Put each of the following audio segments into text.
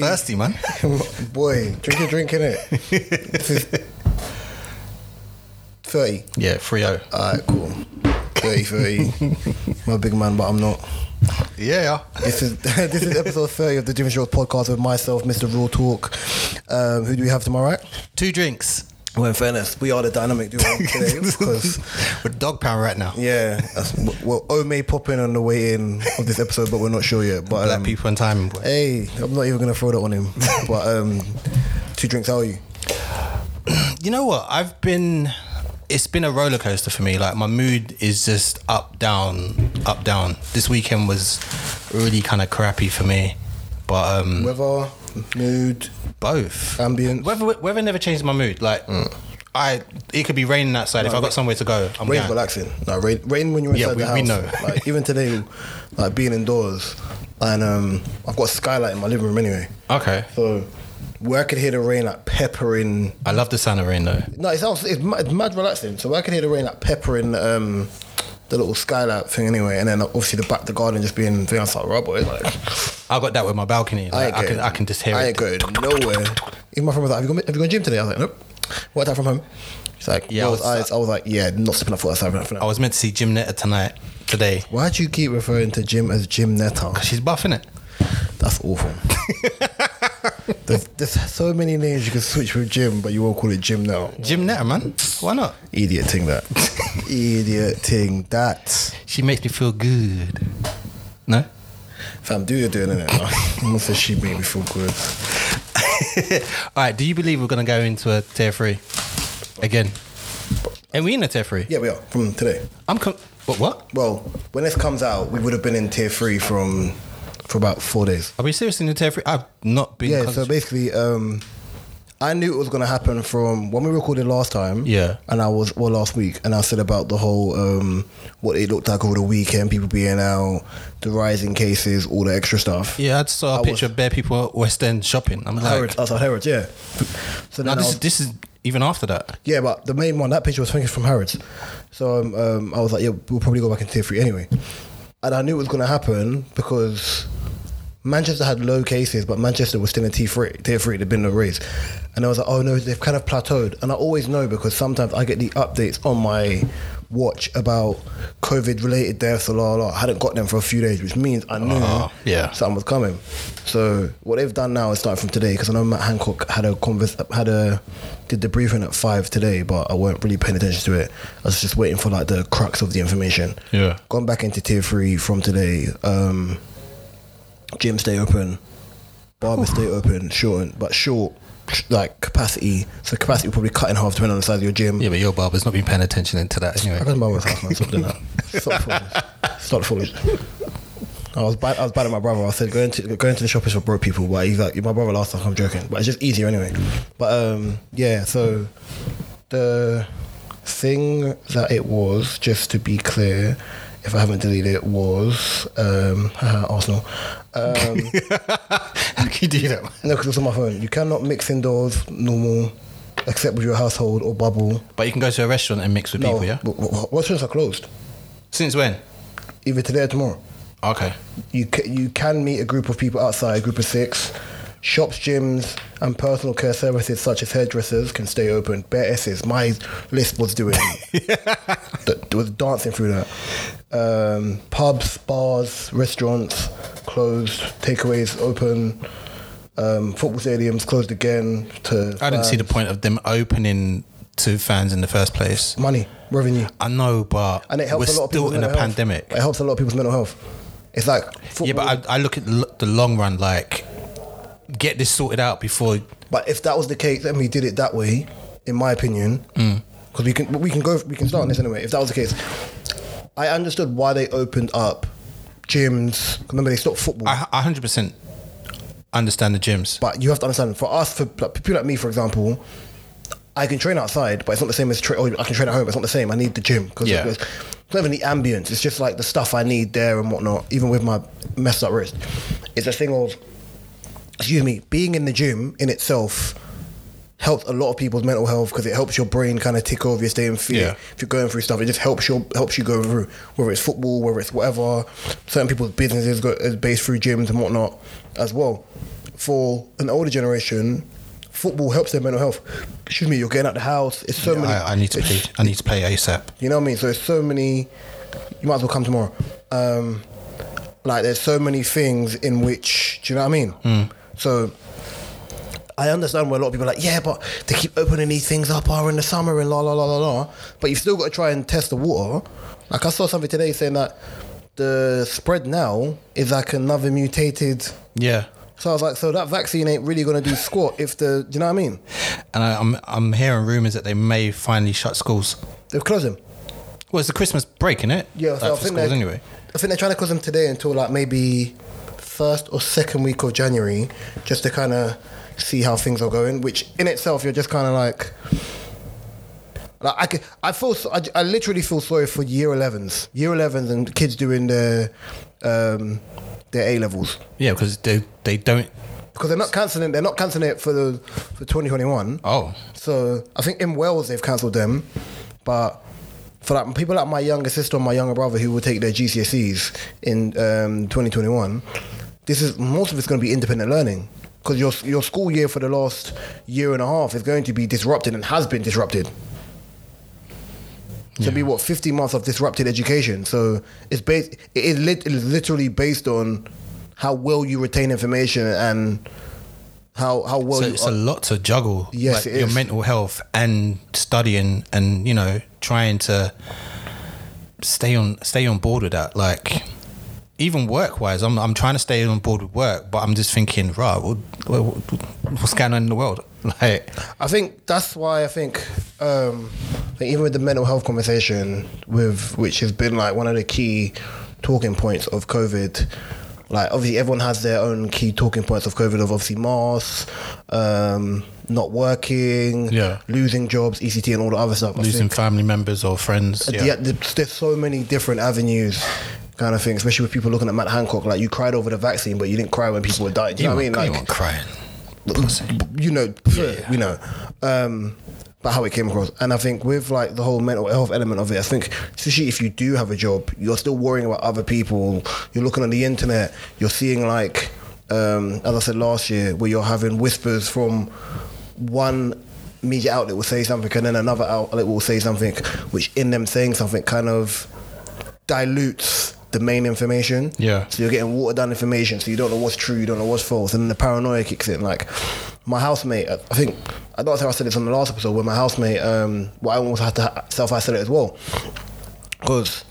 Thirsty, man. Boy, drink your drink in it. 30. Yeah, three zero. Alright, cool. 30, 30. I'm a big man, but I'm not. Yeah. This is this is episode 30 of the Jimmy Shores podcast with myself, Mr. Raw Talk. Um, who do we have tomorrow? Right? Two drinks. Well, in fairness, we are the dynamic duo today because, We're dog pound right now. yeah, well, O may pop in on the way in of this episode, but we're not sure yet. But Black um, people and timing, boy. hey, I'm not even gonna throw that on him. But um, two drinks, how are you? You know what? I've been. It's been a roller coaster for me. Like my mood is just up, down, up, down. This weekend was really kind of crappy for me, but um, Weather, mood, both ambient. Weather, weather never changed my mood. Like I, it could be raining outside. if I've got somewhere to go, I'm Rain's going. relaxing. No, rain, rain when you're Yeah, inside we- the we house. know. Like even today, like being indoors, and um, I've got a skylight in my living room anyway. Okay, So where I could hear the rain like peppering. I love the sound of rain though. No, it sounds it's mad, it's mad relaxing. So where I could hear the rain like peppering um, the little skylight thing anyway, and then obviously the back the garden just being thing. I was like, right, boy, like I got that with my balcony. I Like, ain't I, can, I can just hear I it. I ain't going nowhere. Even my friend was like, have you gone, have you gone gym today? I was like, nope. What time from home? She's like, Yeah, I was, uh, was- I was like, yeah, not stepping up for that. I was meant to see Jim Netta tonight, today. Why do you keep referring to Jim as Jim Netta? She's buffing it. That's awful. there's, there's so many names you can switch with Jim, but you won't call it Jim now. Jim Netta, man. Why not? Idiot thing that. Idiot thing that. She makes me feel good. No? Fam, do your doing it. I'm gonna say she made me feel good. All right, do you believe we're going to go into a tier three again? And we in a tier three? Yeah, we are from today. I'm com- what, what? Well, when this comes out, we would have been in tier three from for about four days. Are we seriously in a tier three? I've not been. Yeah, so basically, um, I knew it was gonna happen from when we recorded last time. Yeah. and I was well last week, and I said about the whole um, what it looked like over the weekend, people being out, the rising cases, all the extra stuff. yeah, I saw a I picture was- of bare people at West End shopping. I'm like, Harrods, outside Harrods, yeah. So now this, was- is, this is even after that. Yeah, but the main one, that picture was thinking from Harrods. So um, um, I was like, yeah, we'll probably go back in tier three anyway. And I knew it was going to happen because Manchester had low cases, but Manchester was still in tier three. Tier three, they'd been no raise. And I was like, oh no, they've kind of plateaued. And I always know because sometimes I get the updates on my watch about COVID related deaths la la. I hadn't got them for a few days, which means I knew Oh, yeah. something was coming. So what they've done now is starting from today because I know Matt Hancock had a converse, had a did the briefing at five today, but I weren't really paying attention to it. I was just waiting for like the crux of the information. Yeah. Gone back into tier three from today. Um, gym stay open, barber stay open, short, but short like capacity. So capacity will probably cut in half depending on the size of your gym. Yeah, but your barber's not been paying attention into that I anyway. got my barber's house, man. Stop doing that. Stop foolishness. Stop foolishness. I was bad. I was bad at my brother. I said going to going to the shop is for broke people. But he's like my brother last time. I'm joking, but it's just easier anyway. But um, yeah. So the thing that it was, just to be clear, if I haven't deleted it, was um, Arsenal. Um, How can you do that? no, because it's on my phone. You cannot mix indoors normal, except with your household or bubble. But you can go to a restaurant and mix with No, people, yeah? w- w- restaurants are closed. Since when? Either today or tomorrow. Okay. you ca- you can meet a group of people outside, a group of six. Shops, gyms, and personal care services such as hairdressers can stay open. Bare S's. My list was doing, that was dancing through that. Um, pubs, bars, restaurants closed. Takeaways open. Um, football stadiums closed again. To I didn't see the point of them opening to fans in the first place. money, revenue, I know, but and it helps we're a lot of still in a health. pandemic. It helps a lot of people's mental health. It's like football, Yeah, but I, I look at the the long run, like, get this sorted out before. But if that was the case, and we did it that way, in my opinion, mm. because we can we can go we can start on this anyway. If that was the case, I understood why they opened up gyms. Remember, they stopped football. I, I 100% understand the gyms. but you have to understand, for us, for like, people like me, for example, I can train outside, but it's not the same as tra- or I can train at home. It's not the same. I need the gym because Yeah. it's not even the ambience. It's just like the stuff I need there and whatnot. Even with my messed up wrist, it's a thing of excuse me, being in the gym in itself helps a lot of people's mental health because it helps your brain kind of tick over. You're staying fear. Yeah. If you're going through stuff, it just helps you helps you go through. Whether it's football, whether it's whatever. Certain people's businesses go is based through gyms and whatnot as well. For an older generation, football helps their mental health. Excuse me, you're getting out the house. It's so many. I, I need to play. I need to play ASAP. You know what I mean? So there's so many. You might as well come tomorrow. Um, like there's so many things in which do you know what I mean? So I understand where a lot of people are like, yeah, but they keep opening these things up are in the summer and la la la la la. But you've still got to try and test the water. Like I saw something today saying that the spread now is like another mutated. Yeah. So I was like, so that vaccine ain't really gonna do squat if the. Do you know what I mean? And I, I'm I'm hearing rumors that they may finally shut schools. They've closed them. Well, it's the Christmas break, isn't it? Yeah, like I think schools anyway. I think they're trying to close them today until like maybe first or second week of January, just to kind of see how things are going. Which in itself, you're just kind of like, like I, could, I feel, so- I, I literally feel sorry for year 11s, year 11s, and kids doing their um, their A levels Yeah, because they they don't. because they're not cancelling. They're not cancelling it for the for 2021. Oh, So I think in Wales they've cancelled them, but for like people like my younger sister and my younger brother who will take their GCSEs in um, 2021, this is most of it's going to be independent learning because your your school year for the last year and a half is going to be disrupted and has been disrupted. To be what 50 months of disrupted education. So it's based. It is, lit, it is literally based on how well you retain information and how how well so it's a lot to juggle. Yes, like your mental health and studying and you know trying to stay on stay on board with that. Like even work wise, I'm I'm trying to stay on board with work, but I'm just thinking, right, what, what, what's going on in the world? Like, I think that's why I think, um, think even with the mental health conversation, with which has been like one of the key talking points of COVID. Like obviously, everyone has their own key talking points of COVID. Of obviously masks, um, not working, Yeah. losing jobs, ECT, and all the other stuff. Losing family members or friends. Yeah. yeah, there's, there's so many different avenues, kind of thing. Especially with people looking at Matt Hancock, like you cried over the vaccine, but you didn't cry when people were dying. Do you, know what I mean? you Like weren't crying. you know, you know, um, but how it came across. And I think with like the whole mental health element of it, I think especially if you do have a job, you're still worrying about other people. You're looking on the internet, you're seeing like, um, as I said last year, where you're having whispers from one media outlet will say something and then another outlet will say something, which in them saying something kind of dilutes the main information. Yeah. So you're getting watered down information, so you don't know what's true, you don't know what's false, and then the paranoia kicks in. Like my housemate, I I think I don't think I said this on the last episode where my housemate, um, well, I almost had to self isolate as well because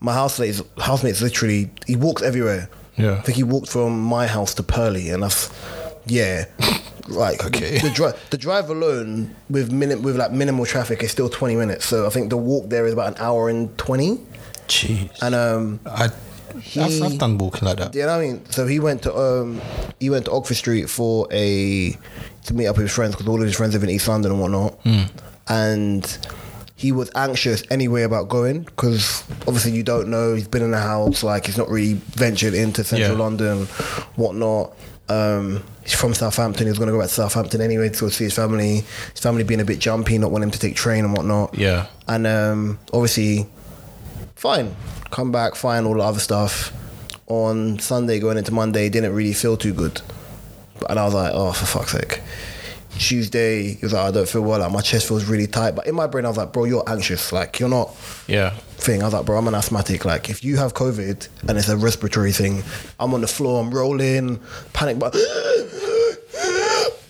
my housemate is housemate is literally he walks everywhere. Yeah. I think he walked from my house to Purley, and that's yeah. Like Okay. the drive, the drive alone with minute with like minimal traffic is still twenty minutes. So I think the walk there is about an hour and twenty. Jeez. And um, I, I've, I've done walking like that. you know what I mean? So he went to um he went to Oxford Street for a to meet up with his friends because all of his friends live in East London and whatnot. And he was anxious anyway about going because obviously you don't know. He's been in the house, like he's not really ventured into central Yeah. London, whatnot. Um, he's from Southampton. He was going to go back to Southampton anyway to go see his family. His family being a bit jumpy, not wanting him to take train and whatnot. Yeah. And um, obviously, fine. Come back, fine, all the other stuff. On Sunday, going into Monday, didn't really feel too good. And I was like, oh, for fuck's sake. Tuesday, he was like, I don't feel well. Like, my chest feels really tight. But in my brain, I was like, bro, you're anxious. Like, you're not Yeah. thing. I was like, bro, I'm an asthmatic. Like, if you have COVID and it's a respiratory thing, I'm on the floor, I'm rolling, panic, but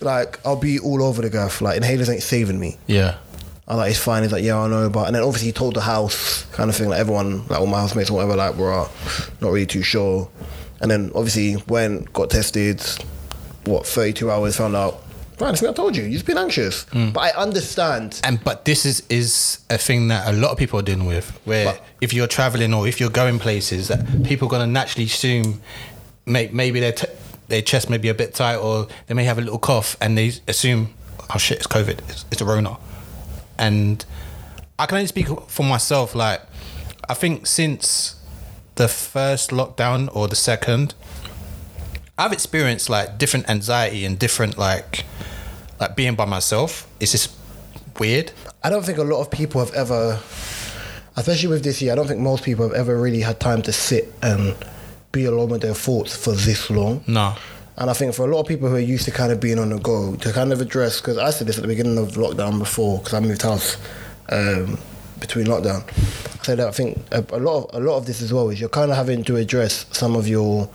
like, I'll be all over the gaff. Like, inhalers ain't saving me. Yeah. I like, it's fine. He's like, yeah, I know. But and then obviously he told the house kind of thing, like everyone, like all my housemates or whatever, like were uh, not really too sure. And then obviously went, got tested, what, 32 hours, found out, right, I told you, you've been anxious. Hmm. But I understand. And but this is is a thing that a lot of people are dealing with. Where But- if you're traveling or if you're going places, that people are gonna naturally assume, may, maybe their t- their chest may be a bit tight or they may have a little cough, and they assume, oh shit, it's COVID, it's, it's a Rona. And I can only speak for myself. Like, I think since the first lockdown or the second, I've experienced like different anxiety and different like like being by myself. It's just weird. I don't think a lot of people have ever, especially with this year, I don't think most people have ever really had time to sit and be alone with their thoughts for this long. No. And I think for a lot of people who are used to kind of being on the go, to kind of address, because I said this at the beginning of lockdown before, because I moved house um, between lockdown. I said that I think a, a lot of a lot of this as well is you're kind of having to address some of your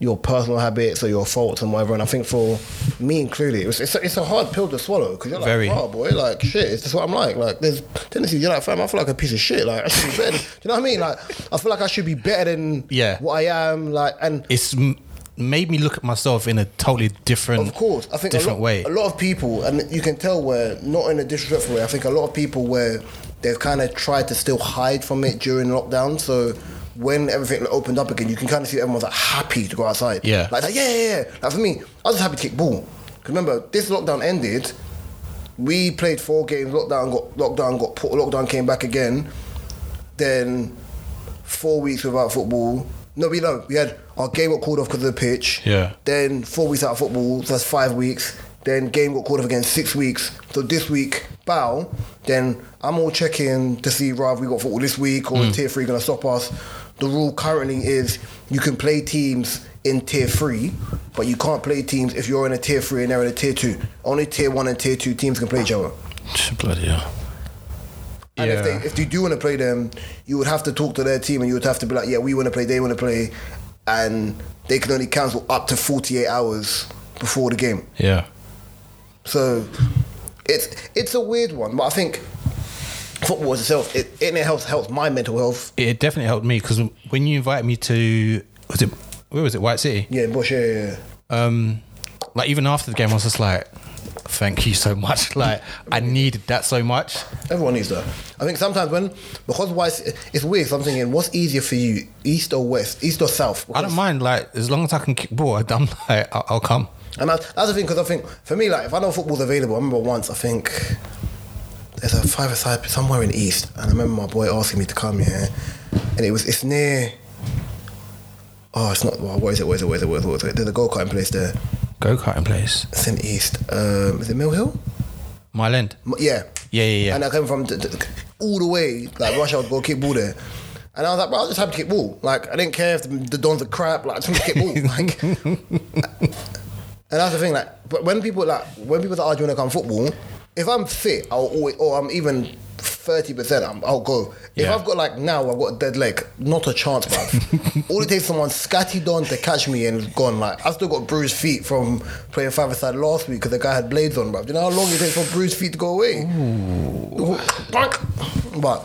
your personal habits or your faults and whatever. And I think for me included, it was, it's, a, it's a hard pill to swallow because you're like, Very. oh boy, like shit, it's just what I'm like. Like there's tendencies you're like, fam, I feel like a piece of shit. Like I should be better. Than, do you know what I mean? Like I feel like I should be better than Yeah. what I am. Like and It's made me look at myself in a totally different, Of course, I think different a lot, way. A lot of people, and you can tell where not in a disrespectful way. I think a lot of people where they've kind of tried to still hide from it during lockdown. So when everything opened up again, you can kind of see everyone's like happy to go outside. Yeah. like, like, yeah, yeah, yeah. Like for me, I was just happy to kick ball. 'Cause remember, this lockdown ended. We played four games. Lockdown got lockdown got put. Lockdown came back again. Then four weeks without football. No, we no. We had our game got called off because of the pitch. Yeah. Then four weeks out of football, so that's five weeks. Then game got called off again, six weeks. So this week, bow. Then I'm all checking to see rather we got football this week or is tier three gonna stop us. The rule currently is you can play teams in tier three, but you can't play teams if you're in a tier three and they're in a tier two. Only tier one and tier two teams can play each other. Bloody hell. And if, Yeah. they, if you do want to play them, you would have to talk to their team and you would have to be like, yeah, we want to play, they want to play. And they can only cancel up to 48 hours before the game. Yeah. So it's it's a weird one, but I think football as itself, it, it helps, helps my mental health. It definitely helped me because when you invited me to, was it, where was it, White City? Yeah, Bush, yeah, yeah. Um, like even after the game, I was just like, thank you so much. Like I needed that so much. Everyone needs that. I think sometimes when, because why it's, it's weird, so I'm thinking, what's easier for you, east or west, east or south? I don't mind. Like as long as I can kick ball, I'm like, I'll, I'll come. And that's, that's the thing, because I think, for me, like, if I know football's available, I remember once, I think, there's a five-a-side somewhere in the East, and I remember my boy asking me to come here, and it was, it's near, oh, it's not, well, what is it, what is it, what is it, what is it, what is it? There's a go-karting place there, Go karting place. it's in East, um, is it Mill Hill? Mile End. M- Yeah. Yeah, yeah, yeah. And I came from d- d- all the way, like rush hour to go kick ball there. And I was like, bro, I just happy to kick ball. Like, I didn't care if the, the Dons are crap. Like, I just want to kick ball. Like, and that's the thing. Like, but when people like when people are arguing to come football, if I'm fit, I'll always, or I'm even thirty percent, I'll go. If Yeah. I've got like now, I've got a dead leg, not a chance, bruv. All it takes someone scatty don to catch me and gone. Like, I've still got bruised feet from playing five side last week because the guy had blades on, bruv. Do you know how long it takes for bruised feet to go away? Ooh. But,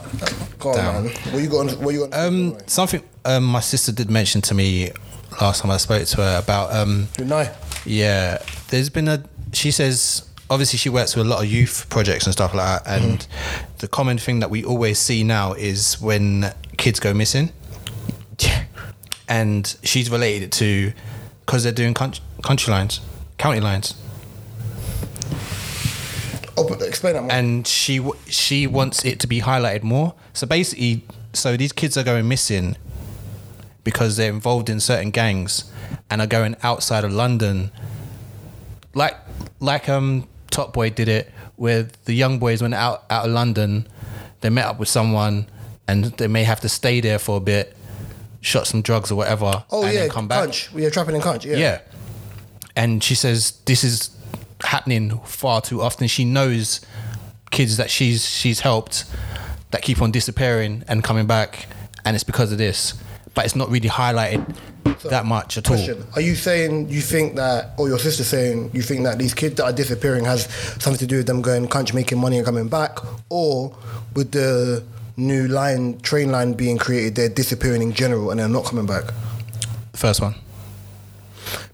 go on, man. What you got? On, what you got? Um, something um, my sister did mention to me last time I spoke to her about. Um, Good night. yeah, there's been a. She says obviously she works with a lot of youth projects and stuff like that, and the common thing that we always see now is when kids go missing. And she's related it to because they're doing country, country lines, county lines. Oh, but explain that more. and she she wants it to be highlighted more. So basically, so these kids are going missing because they're involved in certain gangs and are going outside of London. Like like um Top Boy did it, where the young boys went out out of London, they met up with someone, and they may have to stay there for a bit, shot some drugs or whatever, oh and yeah, then come back. Conch. We are trapping in Conch. Yeah. Yeah. And she says this is happening far too often. She knows kids that she's she's helped that keep on disappearing and coming back, and it's because of this. But it's not really highlighted that much at all. Question: Are you saying you think that, or your sister saying you think that these kids that are disappearing has something to do with them going country, making money and coming back, or with the new line, train line being created, they're disappearing in general and they're not coming back? The first one.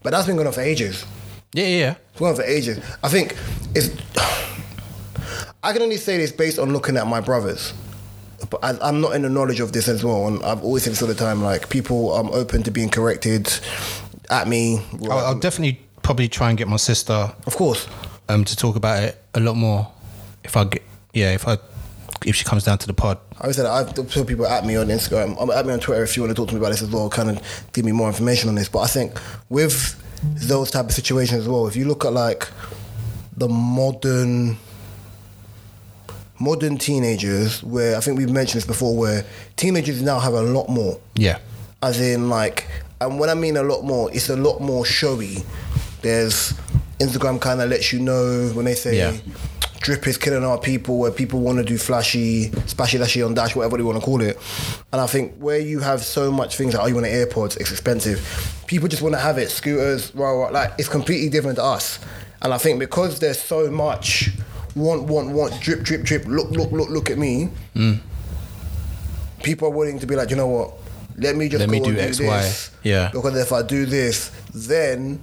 But that's been going on for ages. Yeah, yeah, yeah. It's going on for ages. I think it's. I can only say this based on looking at my brothers. But I, I'm not in the knowledge of this as well, and I've always said this all the time. Like people, I'm open to being corrected at me. I'll, I'll definitely probably try and get my sister Of course, um to talk about it a lot more. If I get yeah, if I if she comes down to the pod. I always said I've told people at me on Instagram, um, at me on Twitter if you want to talk to me about this as well, kind of give me more information on this. But I think with those type of situations as well, if you look at like the modern modern teenagers where I think we've mentioned this before where teenagers now have a lot more. Yeah. as in like and when I mean a lot more it's a lot more showy. There's Instagram kind of lets you know when they say Yeah. drip is killing our people where people want to do flashy splashy lashy on dash whatever they want to call it. And I think where you have so much things like oh you want an AirPods it's expensive. People just want to have it. Scooters rah, rah, like it's completely different to us. And I think because there's so much want want want drip drip drip look look look look at me people are willing to be like, you know what? Let me just Let go me and do do X, this. Y. Yeah. Because if I do this, then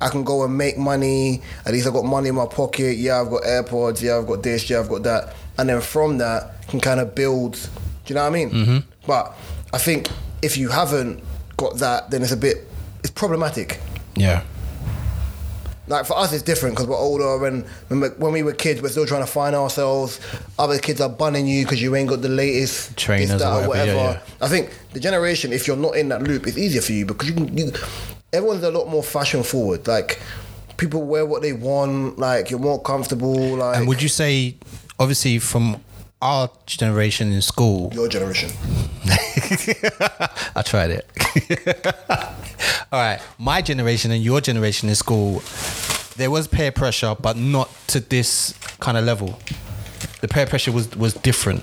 I can go and make money. At least I've got money in my pocket. Yeah, I've got AirPods. Yeah, I've got this. Yeah, I've got that. And then from that, can kind of build. Do you know what I mean? Mm-hmm. But I think if you haven't got that, then it's a bit. It's problematic. Yeah. Like for us, it's different because we're older, and when we- were kids, we're still trying to find ourselves. Other kids are bunning you because you ain't got the latest Trainers this, that, or or whatever, whatever. yeah, yeah. I think the generation, if you're not in that loop, it's easier for you because you can. You, everyone's a lot more fashion forward. Like people wear what they want. Like you're more comfortable. Like And would you say, obviously, from our generation in school, your generation. I tried it. All right, my generation and your generation in school, there was peer pressure, but not to this kind of level. The peer pressure was was different.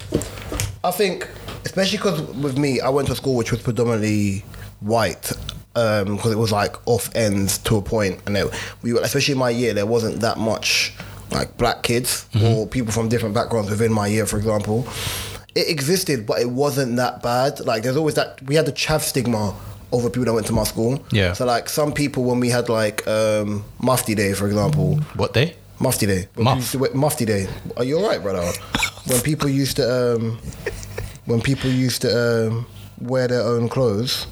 I think, especially because with me, I went to a school which was predominantly white. Um, because it was like off ends to a point, and it, we were, especially in my year, there wasn't that much like black kids or people from different backgrounds within my year, for example. It existed, but it wasn't that bad. Like there's always that we had the chav stigma over people that went to my school. Yeah. So like some people when we had like um, Mufti Day, for example, What day? Mufti Day. Muff. people used to wear- Mufti Day. Are you alright, brother? when people used to, um, when people used to um, wear their own clothes.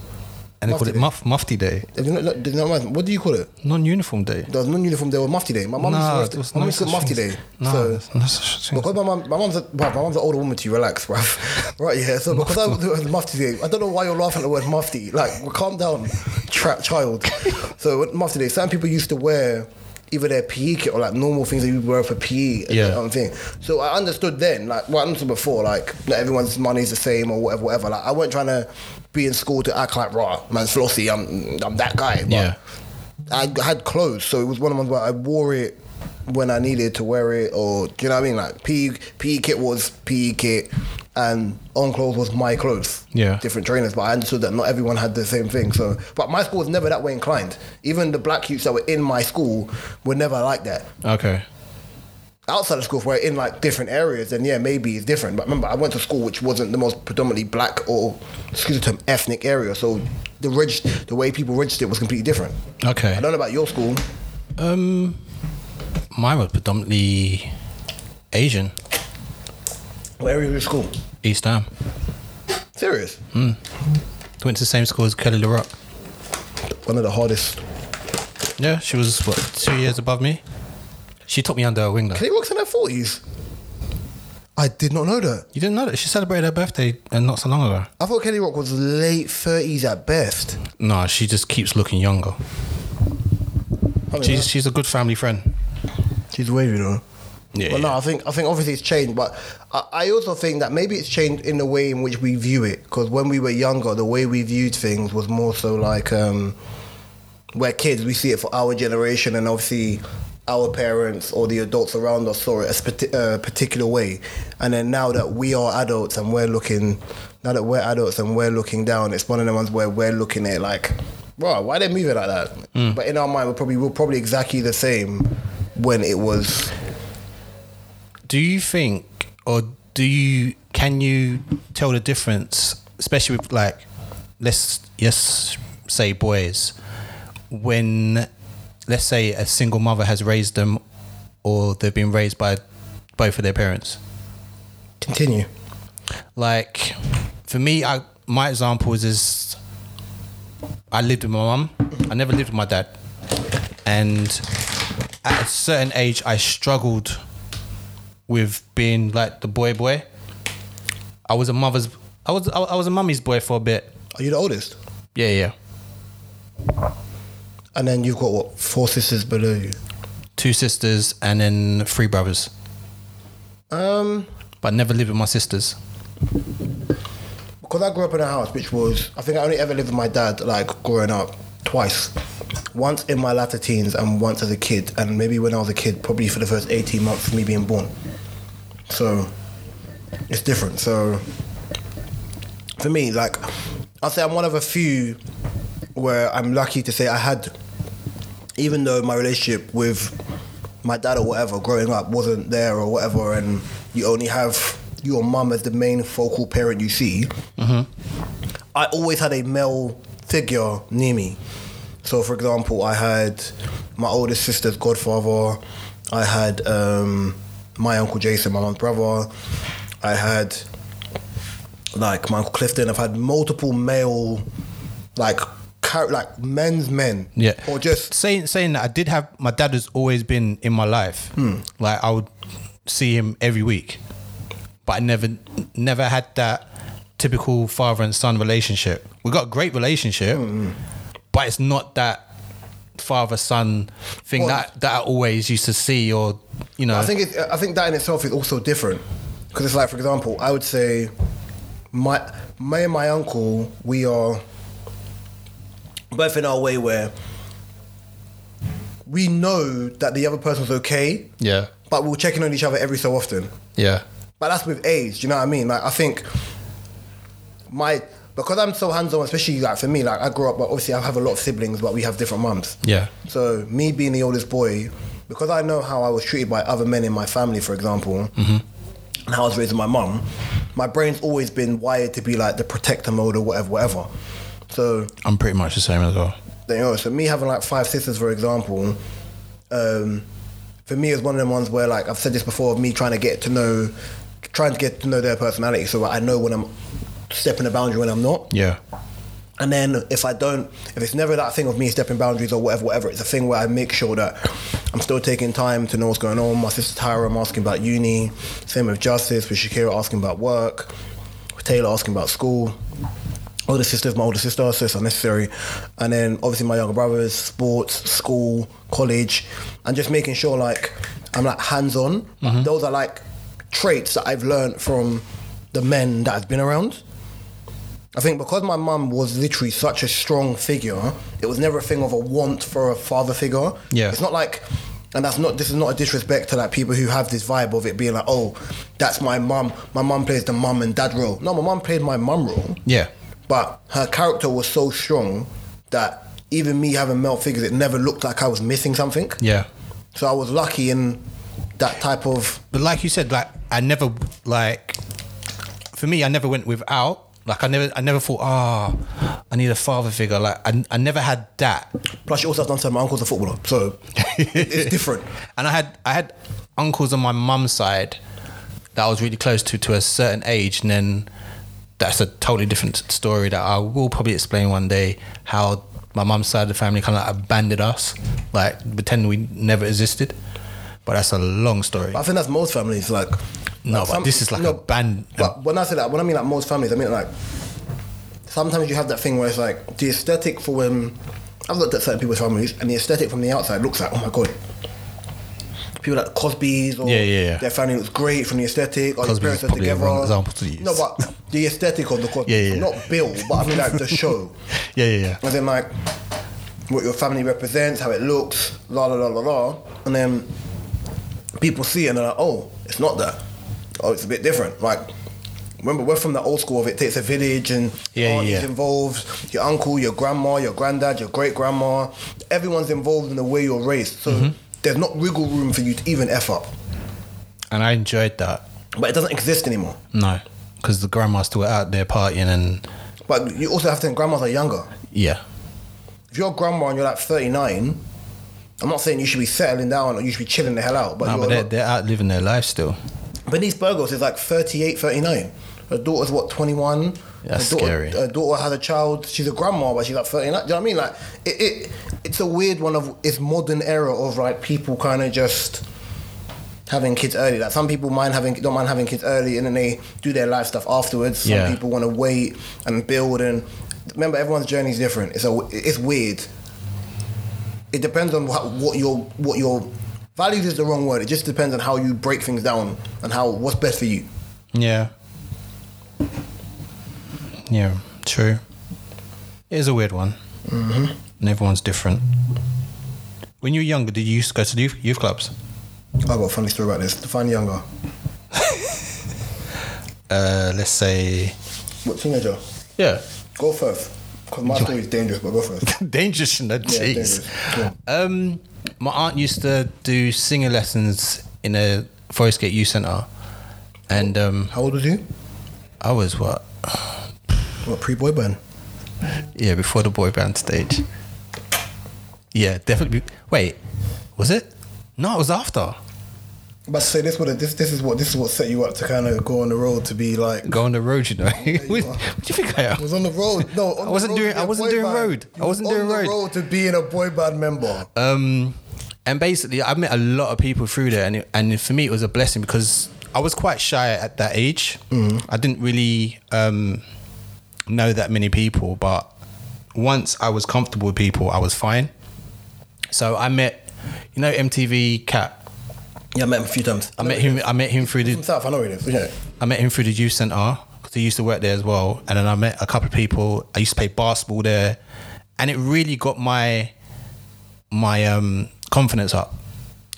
And they called it Mufti muff, Mufti Day, you not, not, what do you call it? non-uniform day. There was non-uniform day or Mufti Day. My mum No, used to, was my no used to Mufti. Day. No, so, there's no such thing. because my mum, my mum's a, bruv, my mum's an older woman to you, relax, bruv. right, yeah. So because I was Mufti Day, I don't know why you're laughing at the word Mufti. Like, well, calm down, trap child. so Mufti Day, some people used to wear either their PE kit or like normal things that you wear for PE. and Yeah. that thing. So I understood then, like, well, I understood before, like, not everyone's money is the same or whatever, whatever. Like, I wasn't trying to be in school to act like, raw, man, flossy, I'm, I'm that guy. But Yeah. I had clothes, so it was one of them where I wore it when I needed to wear it, or do you know what I mean? Like PE, PE kit was PE kit, and on clothes was my clothes. Yeah. different trainers, but I understood that not everyone had the same thing. So, but my school was never that way inclined. Even the black youths that were in my school were never like that. Okay. Outside of school, if we're in like different areas, then yeah, maybe it's different. But remember, I went to school which wasn't the most predominantly black or excuse the term ethnic area, so the reg- the way people registered was completely different. Okay. I don't know about your school. Um, mine was predominantly Asian. What area of your school? East Ham. Serious? Hmm. Went to the same school as Kelly LaRock. One of the hardest. Yeah, she was what two years above me. She took me under her wing though. Kelly Rock's in her forties. I did not know that. You didn't know that she celebrated her birthday and not so long ago. I thought Kelly Rock was late thirties at best. No, she just keeps looking younger. I mean, She's she's a good family friend. she's wavy, know. Yeah. But no, I think I think obviously it's changed, but I, I also think that maybe it's changed in the way in which we view it. Because when we were younger, the way we viewed things was more so like um, we're kids, we see it for our generation, and obviously our parents or the adults around us saw it a uh, particular way. And then now that we are adults and we're looking, now that we're adults and we're looking down, it's one of the ones where we're looking at it like, bro, why they move it like that? But in our mind, we're probably we're probably exactly the same when it was. Do you think, or do you, can you tell the difference, especially with like, let's yes say boys, when let's say a single mother has raised them, or they've been raised by both of their parents. Continue. Like, for me, I my example is, is I lived with my mum. I never lived with my dad, and at a certain age, I struggled with being like the boy boy. I was a mother's. I was I was a mummy's boy for a bit. Are you the oldest? Yeah, yeah. And then you've got what four sisters below you. two sisters, and then three brothers. Um, But I never lived with my sisters. because I grew up in a house which was, I think I only ever lived with my dad, like growing up, twice. Once in my latter teens and once as a kid, and maybe when I was a kid, probably for the first 18 months of me being born. So it's different. So for me, like, I'll say I'm one of a few where I'm lucky to say I had, even though my relationship with my dad or whatever growing up wasn't there or whatever, and you only have your mum as the main focal parent you see, I always had a male figure near me. So, for example, I had my oldest sister's godfather, I had um, my uncle Jason, my mum's brother, I had like my uncle Clifton. I've had multiple male, like, char- like men's men, Yeah. or just saying saying that I did have my dad has always been in my life. Hmm. Like I would see him every week, but I never never had that typical father and son relationship. We got a great relationship, hmm, hmm. but it's not that father son thing Well- that that I always used to see or you know. I think it, I think that in itself is also different because it's like, for example, I would say my me and my uncle we are both in our way where we know that the other person's okay, yeah, but we'll check in on each other every so often. yeah, But that's with age. Do you know what I mean? Like I think my because I'm so hands on, especially like for me, like I grew up. But obviously, I have a lot of siblings, but we have different mums. yeah, So me being the oldest boy, because I know how I was treated by other men in my family, for example, mm-hmm. and how I was raised with my mum, my brain's always been wired to be like the protector mode or whatever, whatever. So I'm pretty much the same as well. you know, so me having like five sisters, for example, um, for me it's one of them ones where like I've said this before of me trying to get to know, trying to get to know their personality, so I know when I'm stepping a boundary when I'm not. Yeah, And then if I don't, if it's never that thing of me stepping boundaries or whatever, whatever, it's a thing where I make sure that I'm still taking time to know what's going on. My sister Tyra, I'm asking about uni. Same with Justice, with Shakira asking about work. With Taylor asking about school. Older sister's my older sister, so it's unnecessary. And then obviously my younger brothers, sports, school, college, and just making sure like I'm like hands on. Mm-hmm. Those are like traits that I've learned from the men that I've been around. I think because my mum was literally such a strong figure, it was never a thing of a want for a father figure. Yeah. It's not like, and that's not, this is not a disrespect to like people who have this vibe of it being like, oh, that's my mum. My mum plays the mum and dad role. No, my mum played my mum role. yeah, But her character was so strong that even me having male figures, it never looked like I was missing something. yeah. So I was lucky in that type of. But like you said, like I never like for me, I never went without. Like I never, I never thought, ah, I need a father figure. Like I, I never had that. Plus, you also have to understand my uncle's a footballer, so it's different. And I had, I had uncles on my mum's side that I was really close to to a certain age, and then that's a totally different story that I will probably explain one day. How my mum's side of the family kind of like abandoned us, like pretending we never existed. But that's a long story. I think that's most families. Like, No, like but this is like a band- But when I say that, when I mean like most families, I mean like sometimes you have that thing where it's like the aesthetic for when I've looked at certain people's families, and the aesthetic from the outside looks like, oh my god. People like Cosby's or Yeah, yeah, yeah. their family looks great from the aesthetic. Or Cosby's parents are together. wrong example to use. No, but the aesthetic of the Cosby, Yeah, yeah, yeah. not Bill, but I mean like the show. yeah, yeah, yeah. And then like what your family represents, how it looks, la la la la la. And then people see it and they're like, oh, it's not that. Oh, it's a bit different. Like remember we're from the old school of it takes a village and Yeah, aunties yeah. involved, your uncle, your grandma, your granddad, your great grandma. Everyone's involved in the way you're raised. So Mm-hmm. There's not wiggle room for you to even F up. And I enjoyed that. But it doesn't exist anymore. No, because the grandma's still out there partying and But you also have to think grandmas are younger. yeah, If you're a grandma and you're like 39, I'm not saying you should be settling down or you should be chilling the hell out. But, no, you're but they're, they're out living their life still. Bernice Burgos is like 38, 39. Her daughter's what, 21? That's her daughter, scary. Her daughter had a child. She's a grandma, but she's like 39. Do you know what I mean? Like, it, it it's a weird one of, it's modern era of like people kind of just having kids early. Like some people mind having, don't mind having kids early and then they do their life stuff afterwards. Some Yeah. people want to wait and build and remember everyone's journey is different. It's a, it's weird. It depends on what, what your, what your values is the wrong word. It just depends on how you break things down and how what's best for you. Yeah. Yeah, true. It is a weird one. Mm-hmm. And everyone's different. When you were younger, did you used to go to youth, youth clubs? I've got a funny story about this. Define younger. Uh, let's say. What teenager? Yeah. Go first. Because my story is dangerous, but go first. dangerous, no, Yeah, jeez. dangerous. Go on. Um, my aunt used to do singing lessons in a Forest Gate Youth Centre, and um, How old was you? I was what? What pre boy band? Yeah, before the boy band stage. Yeah, definitely. Wait, was it? No, it was after. I'm to say this would this this is what this is what set you up to kind of go on the road to be like Go on the road, you know. what, you what do you think I am? was on the road. No, I wasn't doing- be wasn't doing band. road. I wasn't doing road. road to being a boy band member. Um, and basically, I met a lot of people through there, and it, and for me, it was a blessing because I was quite shy at that age. I didn't really um, know that many people, but once I was comfortable with people, I was fine. So I met, you know, MTV Cat. Yeah, I met him a few times. I met him. I met him through from the. South. I know where it is. Yeah. I met him through the youth centre because he used to work there as well. And then I met a couple of people. I used to play basketball there, and it really got my my um, confidence up.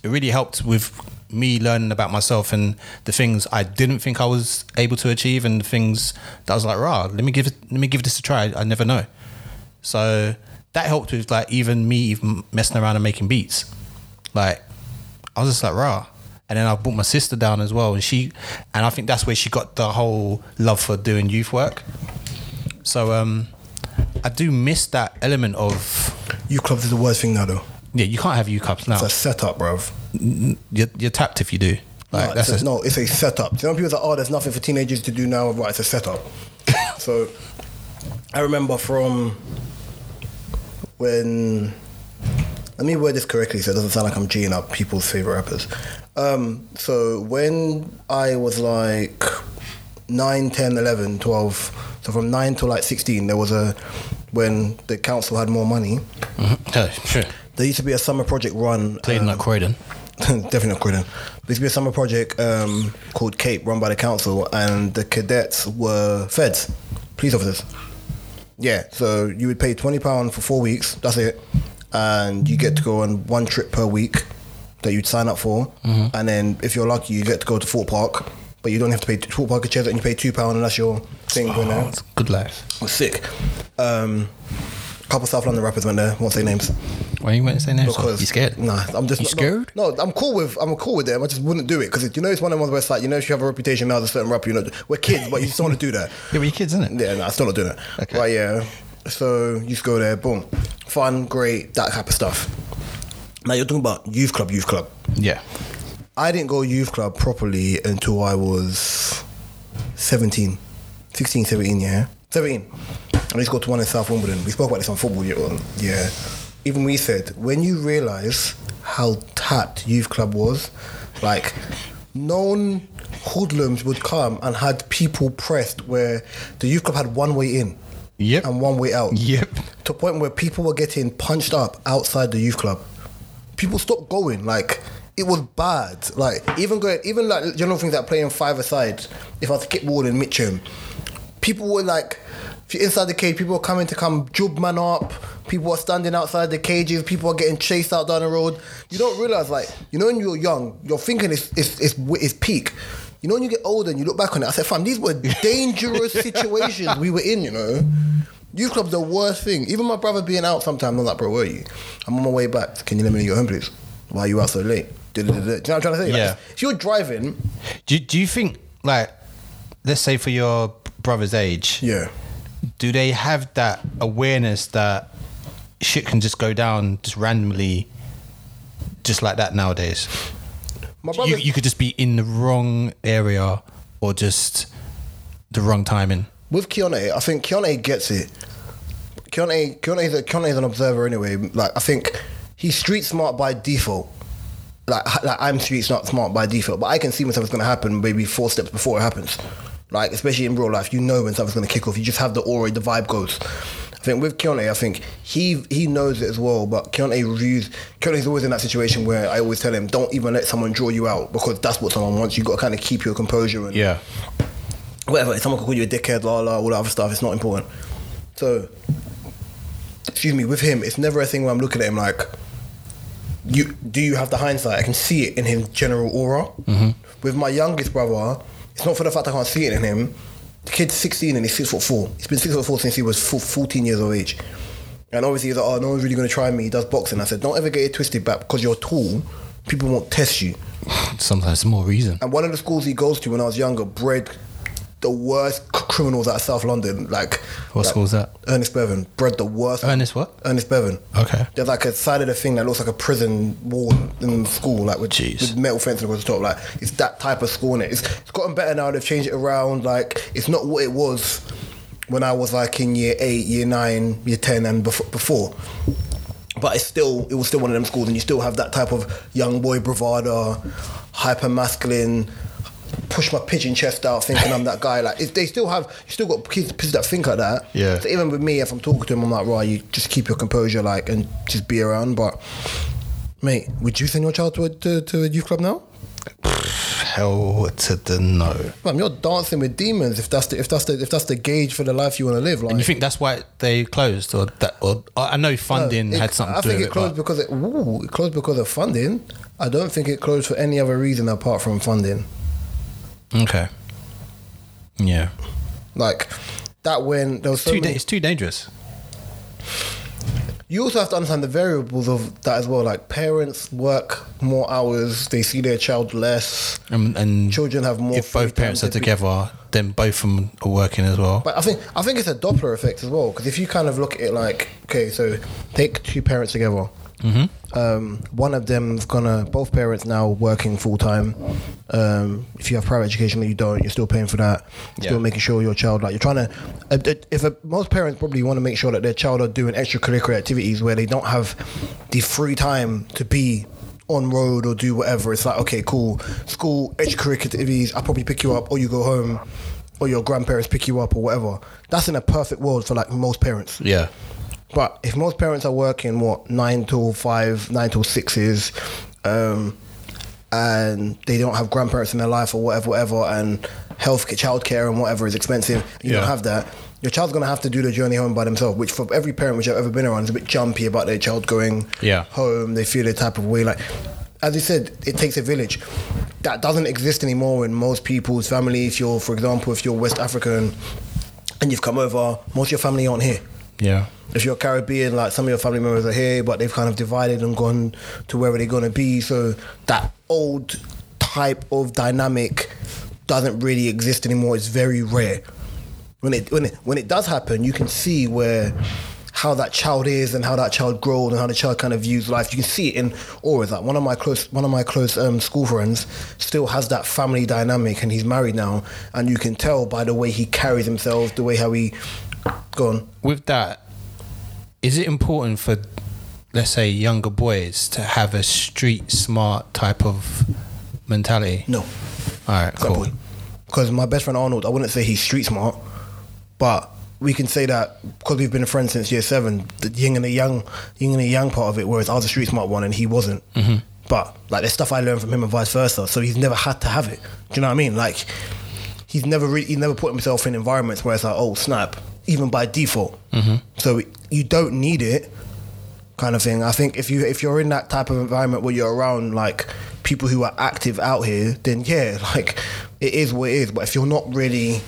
It really helped with me learning about myself and the things I didn't think I was able to achieve, and the things that I was like, "Rah, let me give it, let me give this a try." I never know. So that helped with like even me even messing around and making beats. Like I was just like rah. And then I brought my sister down as well, and she, and I think that's where she got the whole love for doing youth work. So um, I do miss that element of Youth clubs is the worst thing now, though. yeah. You can't have youth cups now. It's a setup, bruv. You're, you're tapped if you do. Like no, that's it's a, no, it's a setup. You know, people say, "Oh, there's nothing for teenagers to do now." Right, it's a setup. so, I remember from when. Let me word this correctly so it doesn't sound like I'm G'ing up people's favorite rappers. Um, so when I was like 9, 10, 11, 12, so from 9 to like 16, there was a, when the council had more money, Oh, sure. there used to be a summer project run. Played in um, like Croydon. Definitely not Croydon. There used to be a summer project um, called Cape, run by the council, and the cadets were feds, police officers. Yeah, so you would pay twenty pound for four weeks. That's it, and you get to go on one trip per week that you'd sign up for, and then if you're lucky, you get to go to Fort Park, but you don't have to pay Fort Park at Cheshunt, and you pay two pound, and that's your thing going Oh, there. it's good life. Sick. Um, couple South London rappers went there. Won't say names. Why you went to say names? Because You scared? Nah, I'm just You no- scared? No, I'm cool with I'm cool with them. I just wouldn't do it because you know it's one of the ones where it's like you know if you have a reputation now as a certain rapper, you know we're kids, but you just don't want to do that. Yeah, we're kids, isn't it? Yeah, no, I still not doing that. Okay. But yeah, so you just go there, boom, fun, great, that type of stuff. Now you're talking about youth club, youth club. Yeah. I didn't go youth club properly until I was 17, 16, 17, yeah. 17. I used to go to one in South Wimbledon. We spoke about this on football, yeah. yeah. Even we said, when you realise how tapped youth club was, like, known hoodlums would come and had people pressed where the youth club had one way in Yep. and one way out. Yep. To a point where people were getting punched up outside the youth club. People stopped going. Like it was bad. Like even going, even like general things like playing five aside. If I was kickballing Mitcham, people were like, if you're inside the cage, people are coming to come jub man up. People are standing outside the cages. People are getting chased out down the road. You don't realize, like, you know, when you're young, your thinking is is is, is peak. You know, when you get older and you look back on it, I said, fam, these were dangerous situations we were in, you know. Youth club's the worst thing. Even my brother being out sometimes, I'm like, bro, where are you? I'm on my way back. Can you let me know your home, please? Why are you out so late? Do you know what I'm trying to say? Like, Yeah. if you're driving, Do, do you think, like, let's say for your brother's age, yeah. Do they have that awareness that shit can just go down just randomly, just like that nowadays? My brother, You, you could just be in the wrong area or just the wrong timing. with Keone, I think Keone gets it. Keone, Keone is, a, is an observer anyway. Like I think he's street smart by default. Like, like I'm street smart smart by default, but I can see myself something's gonna happen maybe four steps before it happens. Like especially in real life, you know when something's gonna kick off. You just have the aura, the vibe goes. I think with Keontae, I think he he knows it as well. But Keontae reviews. Keontae's always in that situation where I always tell him, don't even let someone draw you out because that's what someone wants. You got to kind of keep your composure and Yeah. whatever. If someone can call you a dickhead, la la, all that other stuff, it's not important. So, excuse me, with him, it's never a thing where I'm looking at him like, you do you have the hindsight? I can see it in his general aura. Mm-hmm. With my youngest brother, it's not for the fact I can't see it in him. The kid's 16 and he's six foot four. He's been six foot four since he was 14 years of age. And obviously he's like, oh, no one's really going to try me. He does boxing. I said, don't ever get it twisted back because you're tall. People won't test you. Sometimes more reason. And one of the schools he goes to when I was younger bred the worst criminals out of South London. Like What like school's that? Ernest Bevin bred the worst. Ernest what? Ernest Bevin. Okay. There's like a side of the thing that looks like a prison wall in school, like with, Jeez. with metal fencing across the top. Like it's that type of school in it. It's, it's gotten better now. They've changed it around. Like it's not what it was when I was like in year eight, year nine, year ten, and before. before. But it's still, it was still one of them schools, and you still have that type of young boy bravado, hyper masculine, push my pigeon chest out, thinking I'm that guy. Like it's, they still have, you still got kids, kids that think like that. Yeah. So even with me, if I'm talking to him, I'm like, right, you just keep your composure, like, and just be around. But mate, would you send your child to a, to, to a youth club now? Hell to the no. Man, you're dancing with demons. If that's the if that's the if that's the gauge for the life you want to live, like And you think that's why they closed, or that? Or I know funding Uh, it- had something I to do think with it it. closed but- because it, ooh, it closed because of funding. I don't think it closed for any other reason apart from funding. Okay. Yeah. Like that when there was so Too da- it's too dangerous. you also have to understand the variables of that as well. Like parents work more hours, they see their child less. And, and Children have more If free both parents are to be- together, then both of them are working as well. But I think I think it's a Doppler effect as well because if you kind of look at it like okay, so take two parents together. Mm-hmm. Um, one of them's gonna both parents now working full time. Um, if you have private education, that you don't, you're still paying for that. Still Yeah. making sure your child like you're trying to. Uh, if a, most parents probably want to make sure that their child are doing extracurricular activities where they don't have the free time to be on road or do whatever. It's like okay, cool, school extracurricular activities. I'll probably pick you up, or you go home or your grandparents pick you up or whatever. That's in a perfect world for like most parents. Yeah. But if most parents are working what nine till five, nine till sixes, um, and they don't have grandparents in their life or whatever, whatever, and health, childcare and whatever is expensive, you Yeah. don't have that. Your child's gonna have to do the journey home by themselves, which for every parent which I've ever been around is a bit jumpy about their child going Yeah. home. They feel a type of way. Like, as you said, it takes a village. That doesn't exist anymore in most people's families. If you're, for example, if you're West African and you've come over, most of your family aren't here. Yeah. If you're Caribbean, like some of your family members are here, but they've kind of divided and gone to wherever they're going to be. So that old type of dynamic doesn't really exist anymore. It's very rare. When it when it when it does happen, you can see where how that child is and how that child grows and how the child kind of views life. You can see it in auras. Like one of my close one of my close um, school friends still has that family dynamic, and he's married now, and you can tell by the way he carries himself, the way how he. Go on. With that, is it important for, let's say, younger boys to have a street smart type of mentality? No. All right. Cool. Because my best friend Arnold, I wouldn't say he's street smart, but we can say that because we've been friends since year seven, the yin and the yang, yin and the yang part of it, whereas I was a street smart one and he wasn't. Mm-hmm. But like there's stuff I learned from him and vice versa, so he's never had to have it. Do you know what I mean? Like he's never really, he's never put himself in environments where it's like, oh snap, even by default. So you don't need it kind of thing. I think if you if you're in that type of environment where you're around like people who are active out here, then yeah, like it is what it is. But if you're not really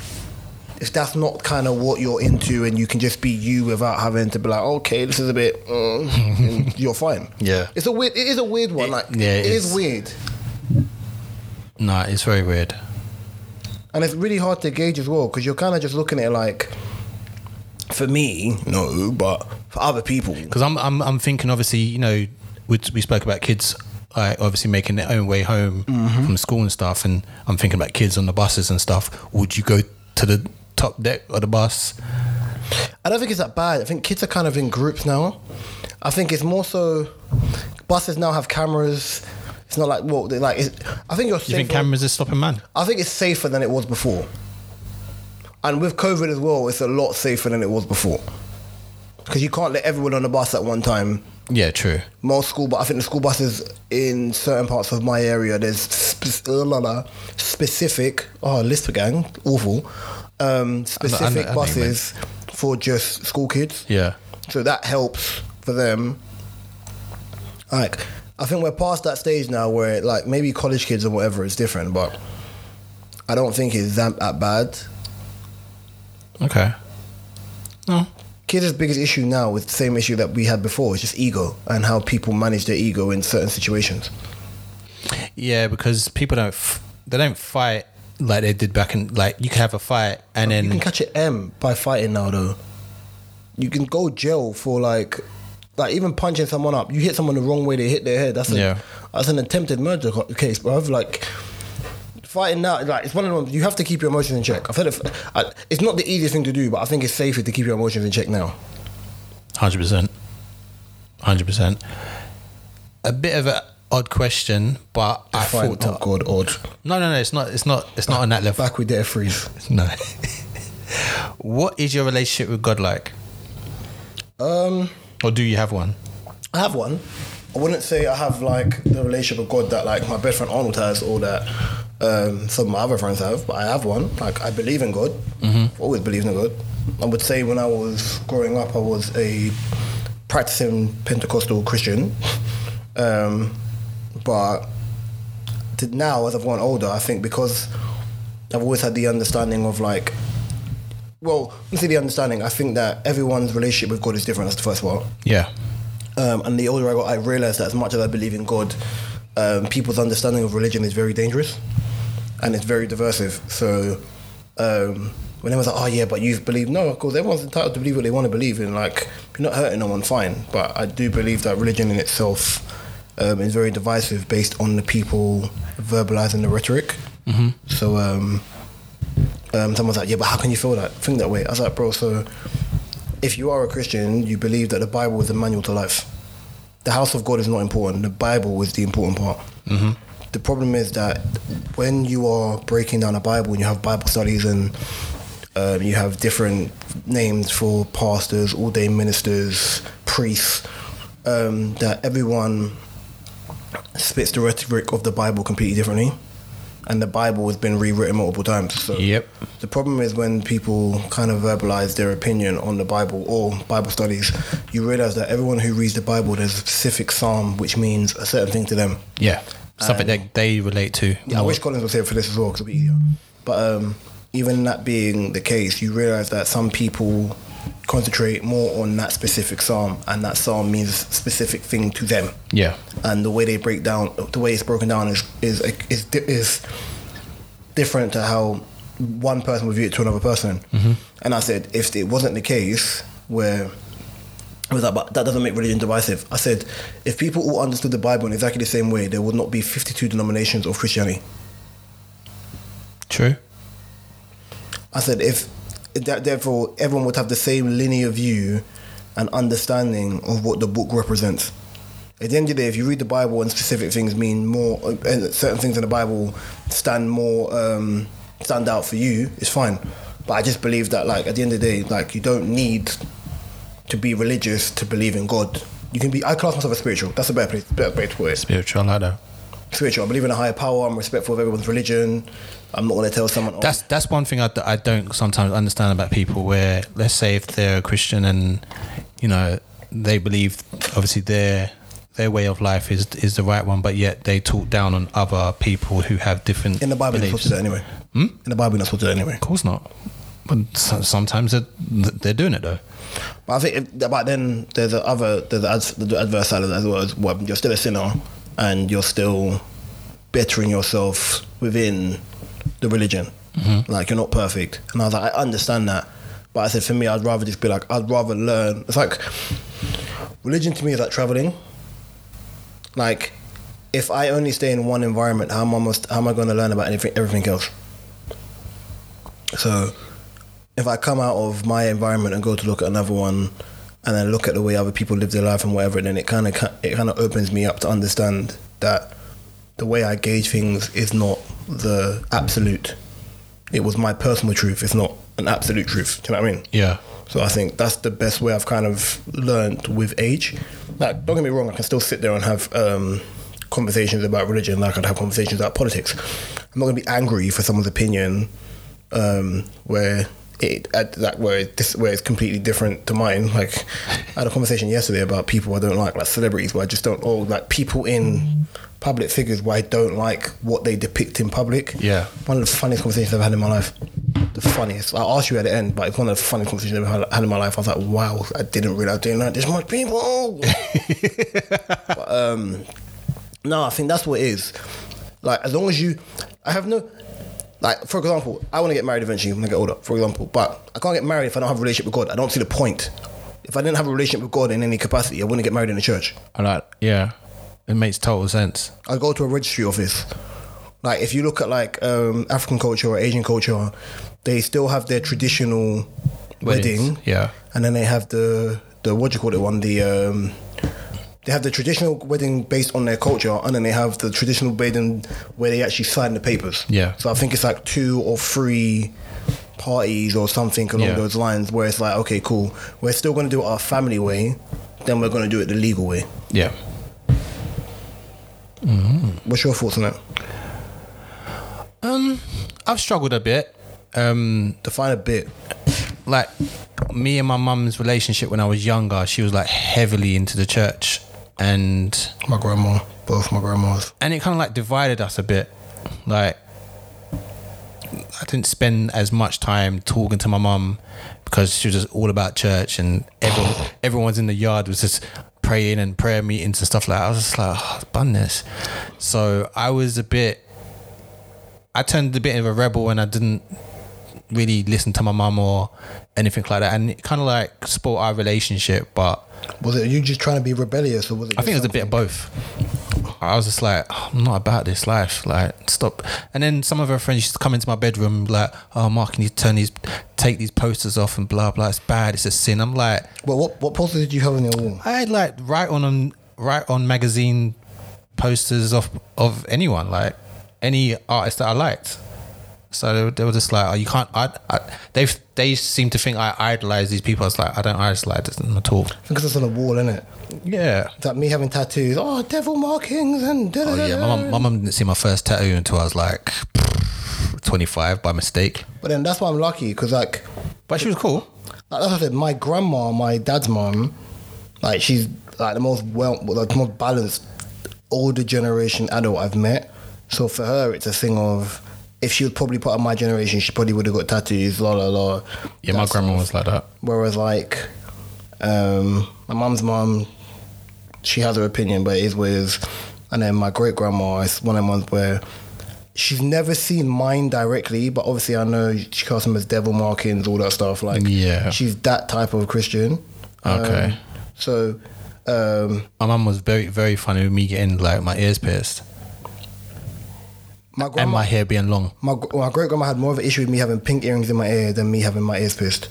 if that's not kind of what you're into and you can just be you without having to be like, okay, this is a bit, uh, you're fine. Yeah. it's a weird. It is a weird one. Like, yeah, it is weird, No, it's very weird. and it's really hard to gauge as well because you're kind of just looking at it like, for me, no, but for other people, Because I'm, I'm, I'm thinking, obviously, you know, we, we spoke about kids uh, obviously making their own way home Mm-hmm. from school and stuff, and I'm thinking about kids on the buses and stuff. Would you go to the top deck of the bus? I don't think it's that bad. I think kids are kind of in groups now. I think it's more so buses now have cameras. It's not like well, they like. I think you're. Do you think cameras are stopping man? I think it's safer than it was before. And with COVID as well, it's a lot safer than it was before. because you can't let everyone on the bus at one time. Yeah, true. Most school, but I think the school buses in certain parts of my area, there's spe- la, la, specific. Oh, Lisp gang, awful. Um, specific I know what you buses for just school kids. Yeah. So that helps for them. Like, I think we're past that stage now where, like, maybe college kids or whatever is different, but I don't think it's that, that bad. Okay. No. Kids' biggest issue now with the same issue that we had before. is just ego and how people manage their ego in certain situations. Yeah, because people don't f- they don't fight like they did back in like you can have a fight and then You can catch an M by fighting now, though. You can go jail for like, like even punching someone up. You hit someone the wrong way, they hit their head. That's a, Yeah. that's an attempted murder case, bro. I've, like fighting now, like it's one of them. You have to keep your emotions in check. I've heard it. It's not the easiest thing to do, but I think it's safer to keep your emotions in check now. hundred percent, hundred percent. A bit of an odd question, but I thought to, oh god, odd. no, no, no. It's not. It's not. It's not on that level. Back with their freeze. No. what is your relationship with God like, Um, or do you have one? I have one. I wouldn't say I have like the relationship with God that like my best friend Arnold has or that um, some of my other friends have, but I have one. Like I believe in God. I've always believed in God. I would say when I was growing up, I was a practicing Pentecostal Christian. Um, but now, as I've gotten older, I think because I've always had the understanding of like, well, let me say the understanding. I think that everyone's relationship with God is different. That's the first part. Yeah. Um, and the older I got, I realized that as much as I believe in God, um, people's understanding of religion is very dangerous and it's very diversive. So um, when everyone's like, oh, yeah, but you've believed, no, of course, everyone's entitled to believe what they want to believe in. Like, if you're not hurting no one, fine. But I do believe that religion in itself um, is very divisive based on the people verbalizing the rhetoric. So um, um, someone's like, yeah, but how can you feel that? Think that way. I was like, bro, so if you are a Christian, you believe that the Bible is the manual to life. The house of God is not important. The Bible is the important part. The problem is that when you are breaking down a Bible and you have Bible studies and um, you have different names for pastors, ordained ministers, priests, um, that everyone spits the rhetoric of the Bible completely differently. And the Bible has been rewritten multiple times. So Yep. the problem is when people kind of verbalize their opinion on the Bible or Bible studies, you realize that everyone who reads the Bible, there's a specific psalm which means a certain thing to them. Yeah. Something that they relate to. Yeah, I more. wish Collins was here for this as well because it'd be easier. But um, even that being the case, you realize that some people concentrate more on that specific psalm, and that psalm means a specific thing to them. Yeah. And the way they break down, the way it's broken down is is is is different to how one person would view it to another person. And I said, if it wasn't the case where it was like, but that doesn't make religion divisive. I said, if people all understood the Bible in exactly the same way, there would not be 52 denominations of Christianity. True. I said, if that, therefore everyone would have the same linear view and understanding of what the book represents. At the end of the day, if you read the Bible and specific things mean more, and certain things in the Bible stand more, um, stand out for you, it's fine. But I just believe that, like, at the end of the day, like, you don't need to be religious to believe in God. You can be. I class myself as spiritual. That's a better place, better way to put it. Spiritual. I that. Spiritual. I believe in a higher power. I'm respectful of everyone's religion. I'm not going to tell someone. oh, That's that's one thing I, I don't sometimes understand about people. Where let's say if they're a Christian and you know they believe obviously their their way of life is is the right one, but yet they talk down on other people who have different in the Bible, you're supposed to do that anyway. Hmm? In the Bible, not supposed to do that anyway. Of course not. But sometimes they're, they're doing it though. But I think, if, but then there's a other there's the, the adverse side of that as well. As well. You're still a sinner, and you're still bettering yourself within the religion. Mm-hmm. Like you're not perfect, and I was like, I understand that, but I said for me, I'd rather just be like, I'd rather learn. It's like religion to me is like traveling. Like, if I only stay in one environment, how am I must, how am I going to learn about anything everything else? So if I come out of my environment and go to look at another one, and then look at the way other people live their life and whatever, then it kind of it kind of opens me up to understand that the way I gauge things is not the absolute. It was my personal truth. It's not an absolute truth. Do you know what I mean? Yeah. So I think that's the best way I've kind of learned with age. Like, don't get me wrong, I can still sit there and have um, conversations about religion, like I'd have conversations about politics. I'm not going to be angry for someone's opinion um, where it at that where this where it's completely different to mine. Like I had a conversation yesterday about people I don't like, like celebrities, where I just don't. Oh, like people in public figures where I don't like what they depict in public. Yeah. one of the funniest conversations I've had in my life. The funniest. I asked you at the end, but it's one of the funniest conversations I've ever had in my life. I was like, wow, I didn't realize didn't like this much people. but, um, no, I think that's what it is. Like as long as you, I have no. Like for example, I want to get married eventually when I get older. For example, but I can't get married if I don't have a relationship with God. I don't see the point. If I didn't have a relationship with God in any capacity, I wouldn't get married in the church. I like, yeah, it makes total sense. I go to a registry office. Like if you look at like um, African culture or Asian culture, they still have their traditional Weddings, wedding, yeah. and then they have the the what do you call it one the um, they have the traditional wedding based on their culture, and then they have the traditional wedding where they actually sign the papers. Yeah. So I think it's like two or three parties or something along Yeah. those lines, where it's like, okay, cool, we're still going to do it our family way, then we're going to do it the legal way. Yeah. What's your thoughts on that? Um, I've struggled a bit. Um, Define a bit. like me and my mum's relationship when I was younger, she was like heavily into the church, and My grandma, both my grandmas. and it kind of like divided us a bit. Like I didn't spend as much time talking to my mum because she was just all about church, and everyone everyone's in the yard was just praying and prayer meetings and stuff like that. I was just like, ah, oh, bun this. So I was a bit. I turned a bit of a rebel and I didn't really listen to my mum or anything like that, and it kind of like spoiled our relationship. But Was it you just trying to be rebellious, or was it? I think it was a bit of both. I was just like, "Oh, I'm not about this life. Like, stop. And then some of her friends used to come into my bedroom, like, oh, Mark, can you turn these, take these posters off and blah, blah. It's bad. It's a sin. I'm like, Well, what what posters did you have on your wall? I had like write on them, write on magazine posters of, of anyone, like any artist that I liked. So they were, they were just like, oh, you can't. I, I, they they seem to think I idolize these people. I was like, I don't idolize them at all. Because it's on the wall, isn't it? Yeah. It's like me having tattoos. Oh, devil markings and. Oh yeah, my mum, my mum didn't see my first tattoo until I was like 25 by mistake. But then that's why I'm lucky because like, But she was cool. like that's what I said. My grandma, my dad's mom, like she's like the most well, like the most balanced older generation adult I've met. So for her, it's a thing of if she was probably part of my generation, she probably would have got tattoos. La la la. Yeah, my grandma was like that. Whereas like um, my mum's mum, she has her opinion, but it is what it is. And then my great grandma is one of the ones where she's never seen mine directly, but obviously I know she calls them as devil markings, all that stuff. Like Yeah. she's that type of Christian. Okay. Um, so um, My mum was very, very funny with me getting like my ears pierced my grandma, and my hair being long. my, my great grandma had more of an issue with me having pink earrings in my ear than me having my ears pierced.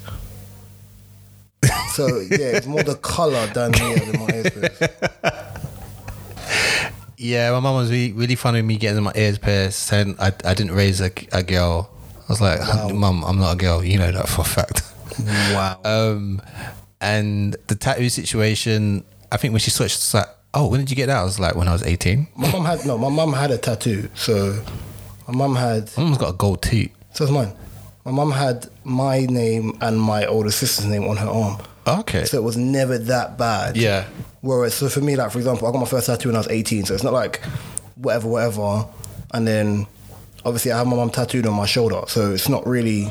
so yeah, it's more the color than me having my ears pierced. Yeah, my mum was really, really funny with me getting my ears pierced, saying I, I didn't raise a, a girl. I was like, Mum, I'm not a girl. You know that for a fact. Wow. Um, and the tattoo situation, I think when she saw it, she was like, oh, when did you get that? I was like, when I was 18. My mum had no. My mum had a tattoo. So my mum had. My mum's got a gold tooth. So it's mine. My mum had my name and my older sister's name on her arm. Okay. So it was never that bad. Yeah. Whereas, so for me, like for example, I got my first tattoo when I was 18. So it's not like whatever, whatever. And then obviously I have my mum tattooed on my shoulder. So it's not really.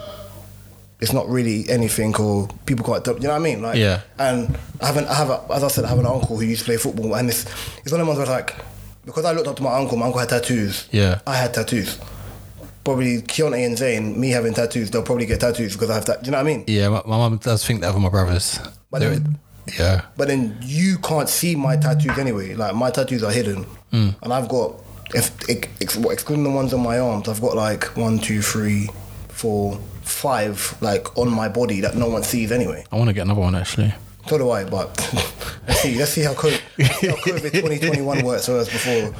It's not really anything, or people can't. You know what I mean? Like, Yeah. And I haven't. I have, a, as I said, I have an uncle who used to play football, and it's it's one of the ones where like, because I looked up to my uncle. My uncle had tattoos. Yeah. I had tattoos. Probably Keontae and Zayn, me having tattoos, they'll probably get tattoos because I have that. Do you know what I mean? Yeah, my, my mum does think that of my brothers. But They're- then- yeah. But then you can't see my tattoos anyway. Like my tattoos are hidden, Mm. and I've got, if ex, excluding the ones on my arms, I've got like one, two, three, four, five, like on my body that no one sees anyway. I want to get another one actually. So do I, but let's see. Let's see how COVID, let's see how COVID 2021 works for us before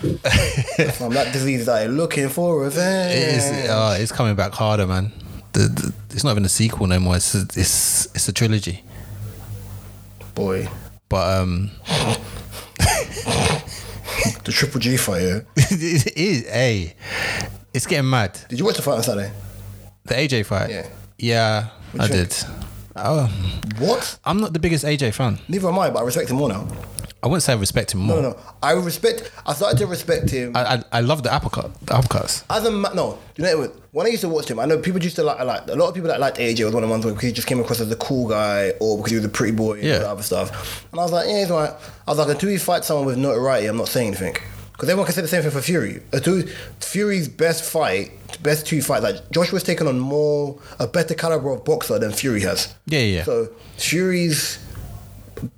from that disease that I'm looking for revenge. It is, uh, it's coming back harder, man. the, the it's not even a sequel no more. It's a, it's it's a trilogy. Boy, But um, the Triple G fight. Yeah. it is. Hey, it's getting mad. Did you watch the fight on Saturday? The AJ fight. Yeah. Yeah, I did. Oh, What? I'm not the biggest AJ fan. Neither am I, but I respect him more now. I wouldn't say I respect him more. No, no, no. I respect. I started to respect him. I, I I love the uppercut. The uppercuts. As a ma- no, you know what? When I used to watch him, I know people used to like, I like a lot of people that liked AJ was one of the ones where he just came across as a cool guy or because he was a pretty boy and Yeah. all that other stuff. And I was like, yeah, he's alright. I was like, until you fight someone with notoriety, I'm not saying anything. Because everyone can say the same thing for Fury. Fury's best fight, best two fights, like Joshua's taken on more, a better caliber of boxer than Fury has. Yeah, yeah. So Fury's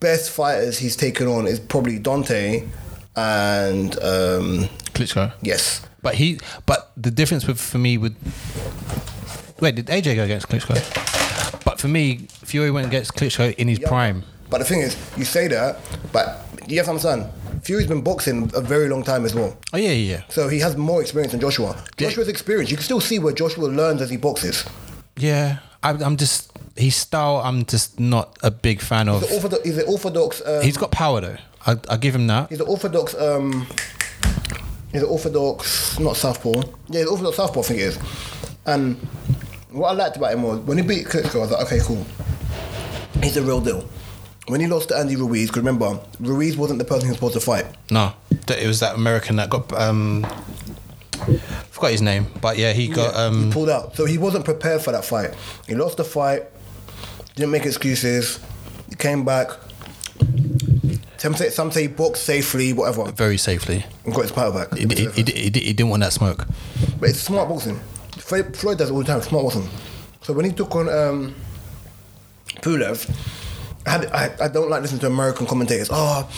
best fighters he's taken on is probably Deontay and um, Klitschko. yes, But he, but the difference with for me with wait, did AJ go against Klitschko? But for me, Fury went against Klitschko in his prime. But the thing is, you say that, but you have to understand, Fury's been boxing a very long time as well. Oh yeah, yeah. So he has more experience than Joshua. Yeah. Joshua's experience, you can still see where Joshua learns as he boxes. Yeah, I, I'm just his style. I'm just not a big fan of. He's an orthodox. He's an orthodox. Um, He's got power though. I, I give him that. he's an orthodox. Um, he's an orthodox, not southpaw. Yeah, he's orthodox southpaw. I think it is. And what I liked about him was when he beat Klitschko, I was like, okay, cool. He's the real deal. When he lost to Andy Ruiz, because remember, Ruiz wasn't the person he was supposed to fight. No, it was that American that got um, forgot his name, but yeah, he got he um, pulled out. So he wasn't prepared for that fight. He lost the fight, didn't make excuses. He came back. Some say, some say he boxed safely, whatever, very safely. and got his power back. He, he, he, he, he didn't want that smoke. But it's smart boxing. Floyd, Floyd does it all the time. Smart boxing. So when he took on um, Pulev, I, I, I don't like listening to American commentators. Oh,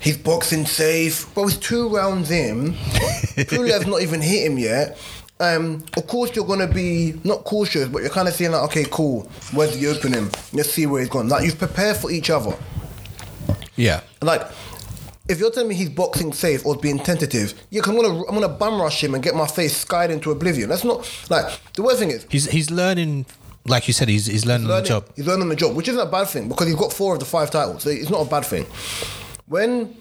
he's boxing safe. But it's two rounds in. Pulev's not even hit him yet. Um, of course, you're gonna be not cautious, but you're kind of saying like, okay, cool. Where's the opening? Let's see where he's gone. Like you've prepared for each other. Yeah, Like, if you're telling me he's boxing safe or being tentative, yeah, 'cause I'm gonna I'm gonna bum rush him and get my face skied into oblivion. That's not like the worst thing is he's he's learning. Like you said, he's he's learning, on the job. he's learning the job, which isn't a bad thing because he's got four of the five titles. So it's not a bad thing. When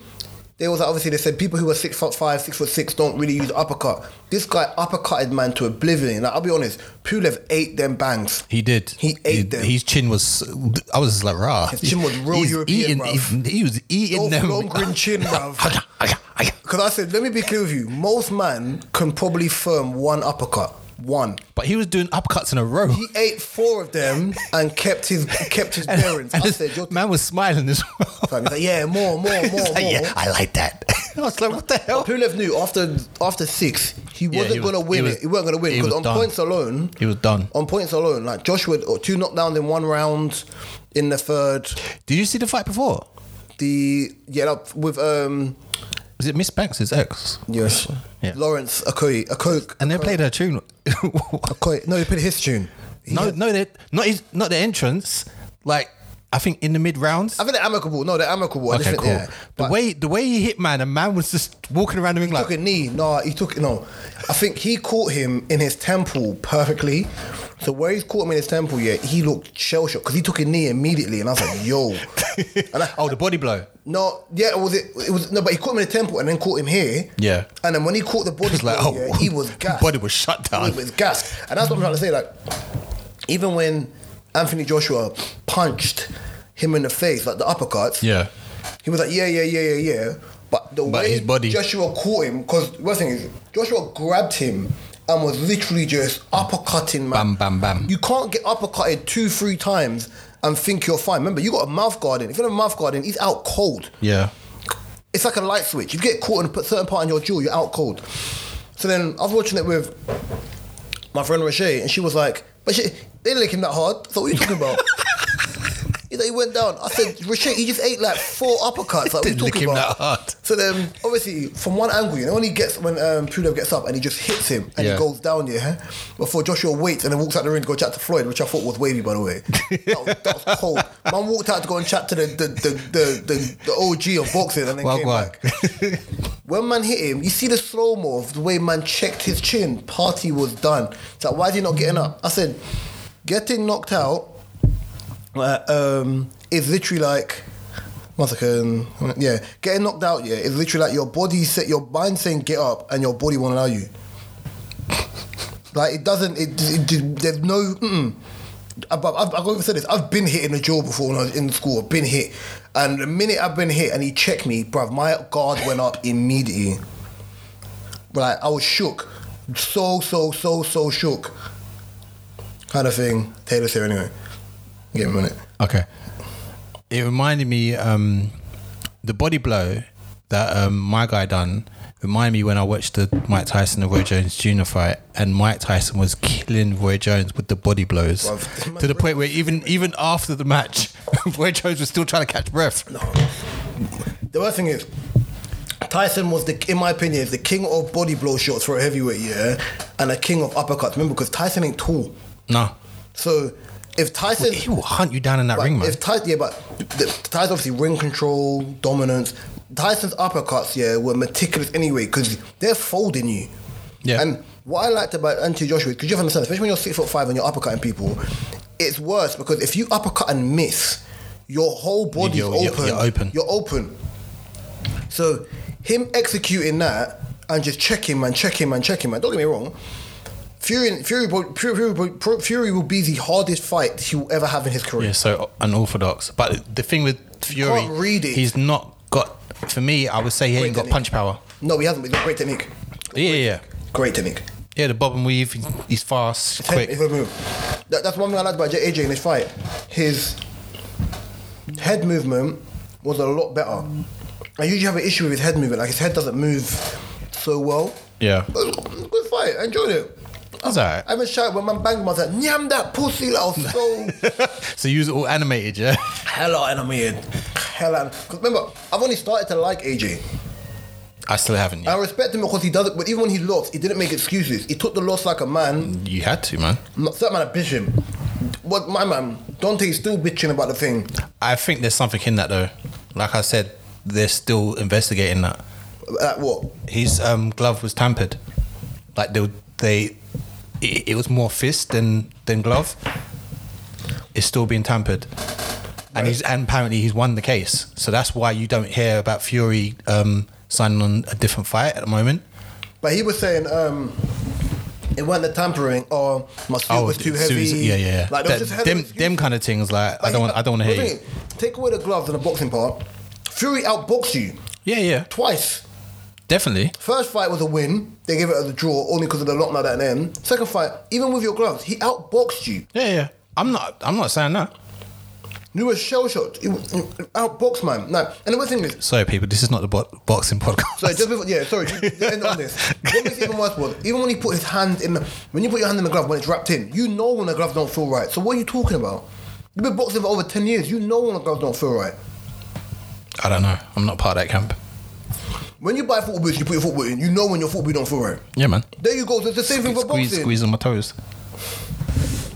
there was obviously they said people who are six foot five, six foot six don't really use uppercut. This guy uppercutted man to oblivion. Like, I'll be honest, Pulev ate them bangs. He did. He ate them. His chin was. I was like, rah. His chin was real He's European, eating, he, he was eating them. Lundgren chin, bruv. Because I said, let me be clear with you. Most man can probably firm one uppercut. One. but he was doing upcuts in a row. He ate four of them and kept his kept his and, bearings. and I said, You're man was smiling as well. He's like, yeah, more, more, more, more. like, yeah, I like that. I was like, what the hell? Pulev knew after after six, he wasn't he was- gonna win he was- it. He wasn't gonna win he because on done. points alone, He was done. on points alone, like Joshua or two knockdowns in one round in the third. Did you see the fight before? The yeah with um Was it Miss Banks' ex? yes Yeah. Lawrence Okolie Okolie And they played her tune. No he played his tune. He no, had- no, they not his, not the entrance. Like I think in the mid rounds. I think they're amicable. No, they're amicable. I just Okay, think, cool. yeah. the But way the way he hit man, and man was just walking around the ring he like took a knee. No, he took no. I think he caught him in his temple perfectly. So where he's caught him in his temple, yeah, he looked shell shocked because he took a knee immediately, and I was like, "Yo." and I, oh the body blow. no, yeah, was it? It was no, but he caught him in the temple and then caught him here. Yeah. And then when he caught the body, It's like blow, oh, yeah, he oh, was gassed. body was shut down. He was gassed, and that's what I'm trying to say. Like, even when Anthony Joshua punched him in the face, like the uppercuts, Yeah. he was like, yeah, yeah, yeah, yeah, yeah. But the But way his body- Joshua caught him, because one thing is, Joshua grabbed him and was literally just uppercutting, man. Bam, bam, bam. You can't get uppercutted two, three times and think you're fine. Remember, you got a mouth guard in. If you have a mouth guard in, he's out cold. Yeah. It's like a light switch. You get caught in a certain part in your jaw, you're out cold. So then I was watching it with my friend Roche, and she was like, "But she, they didn't lick him that hard." So what are you talking about? He he went down. I said, Roche, he just ate like four uppercuts. Like, what are you Didn't talking him about? that hard. So then, obviously, from one angle, you know, when he gets when um, Pulev gets up and he just hits him and Yeah. he goes down, yeah. Before Joshua waits and then walks out the ring to go chat to Floyd, which I thought was wavy, by the way. That was, that was cold. Man walked out to go and chat to the the the the, the, the OG of boxing and then Well, came go on. back. when man hit him, you see the slow mo of the way man checked his chin. Party was done. It's like, why is he not getting up? I said. getting knocked out um, is literally like one second. Yeah, getting knocked out. Yeah, is literally like your body set, your mind saying get up, and your body won't allow you. Like it doesn't. It, it, it there's no. Mm-mm. I've, I've, I've even said this. I've been hit in the jaw before when I was in school. I've been hit, and the minute I've been hit and he checked me, bruv, my guard went up immediately. Like I was shook, so so so so shook. Kind of thing. Taylor's here anyway. Give him a minute. Okay. It reminded me um, the body blow that um, my guy done. Reminded me when I watched the Mike Tyson and Roy Jones Jr. fight, and Mike Tyson was killing Roy Jones with the body blows Bruv, to the point where even even after the match, Roy Jones was still trying to catch breath. No. The worst thing is, Tyson was the, in my opinion, is the king of body blow shots for a heavyweight, yeah, and a king of uppercuts. Remember, because Tyson ain't tall, No, so if Tyson, he will hunt you down in that but ring, man. if Tyson, yeah, but the, Tyson obviously ring control, dominance. Tyson's uppercuts, yeah, were meticulous anyway because they're folding you. Yeah. And what I liked about Anthony Joshua, because you have to understand, especially when you're six foot five and you're uppercutting people, it's worse because if you uppercut and miss, your whole body's You're- you're- open. you're open. You're open. So him executing that and just checking, him and check him and check and don't get me wrong, Fury, Fury, will- Fury, Fury, will- Fury will be the hardest fight he will ever have in his career. Yeah, so unorthodox. But the thing with Fury, can't read it. he's not got. For me, I would say he ain't got technique. punch power. No, he hasn't. He's got great technique. Yeah, yeah, Great technique. yeah. The bob and weave, he's- fast, quick. head move. That, that's one thing I liked about AJ in this fight. His head movement was a lot better. I usually have an issue with his head movement. Like his head doesn't move so well. Yeah, But it was a good fight. I enjoyed it. That's alright. I even shouted when man banged him. I was like, "Nyam that pussy!" I was so So you was all animated, yeah. hella animated. Hella. Because remember, I've only started to like AJ. I still haven't. I respect him because he does it. But even when he lost, he didn't make excuses. He took the loss like a man. You had to, man. Not that man a bitch him. What my man Deontay's still bitching about the thing. I think there's something in that though. Like I said, they're still investigating that. At what? His um, glove was tampered. Like they, they, it, it was more fist than than glove. It's still being tampered, and he's and apparently he's won the case. So that's why you don't hear about Fury um, signing on a different fight at the moment. But he was saying um, it wasn't the tampering or my suit was too heavy. Yeah, yeah, yeah. Like there was That- just hella them, excuses. them kind of things. Like, I don't, want, I don't want to hear you. thing Take away the gloves and the boxing part. Fury outboxed you Yeah, yeah, twice. Definitely. First fight was a win. They gave it as a draw only because of the lockdown at the end. Second fight, even with your gloves, he outboxed you. Yeah, yeah. I'm not, I'm not saying that. You were shell shocked. You outboxed man. No, and the worst thing is, Sorry, people. This is not the bo- boxing podcast. Sorry, just before, yeah, sorry. Just end on this. What makes it even worse was even when he put his hand in the when you put your hand in the glove when it's wrapped in, you know when the gloves don't feel right. So what are you talking about? You've been boxing for over ten years. You know when the gloves don't feel right. I don't know. I'm not part of that camp. When you buy football boots, you put your football in. You know when your football boot don't feel right. Yeah, man. There you go. So it's the same thing for Squeeze, boxing. squeeze on my toes.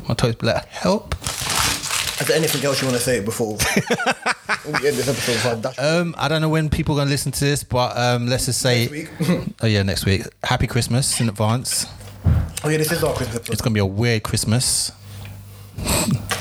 My toes be like, help. Is there anything else you want to say before we end this episode? Before I dash? Um, I don't know when people are gonna listen to this, but um, let's just say, Next week. oh yeah, next week. Happy Christmas in advance. oh yeah, this is our Christmas episode. It's gonna be a weird Christmas.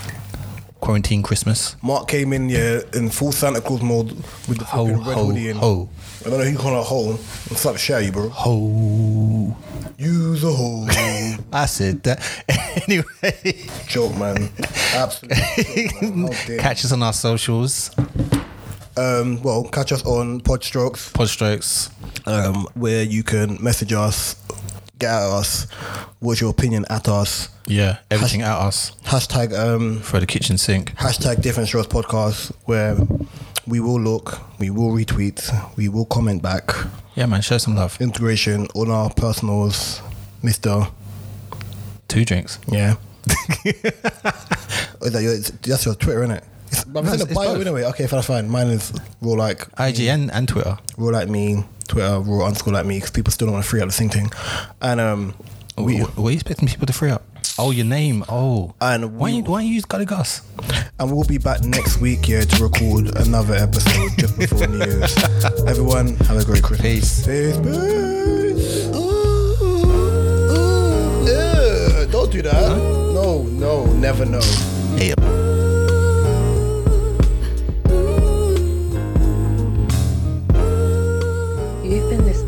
Quarantine Christmas. Mark came in yeah in full Santa Claus mode with the Ho, fucking red ho, hoodie in. ho. I don't know who you call a hole. I'm slap share you, bro. Ho. Use a hole. I said that. anyway, joke, man. Absolutely. Joke, man. Catch us on our socials. Um, well, catch us on Podstrokes, Podstrokes. um, where you can message us, get at us, what's your opinion at us. Yeah, everything at us Hashtag um, for the kitchen sink. hashtag Different Strokes Podcast, where we will look, we will retweet, we will comment back. Yeah, man, show some love. Integration on our personals, Mister. Two drinks. Yeah. Is that your, that's your Twitter, isn't it? It's, No, in the it's bio both. anyway. Okay, fine, fine. Mine is raw like IG and, and Twitter. raw like me, Twitter raw underscore like me because people still don't want to free out the same thing. And um, we What, what are you expecting people to free up? Oh, your name. Oh. And why we- you, why you use Gully Gus? and we'll be back next week here to record another episode just before New Year's. Everyone, have a great Christmas. Peace. Peace. Peace. Ooh, ooh, yeah, don't do that. No, no, never know. Hey. You've been listening.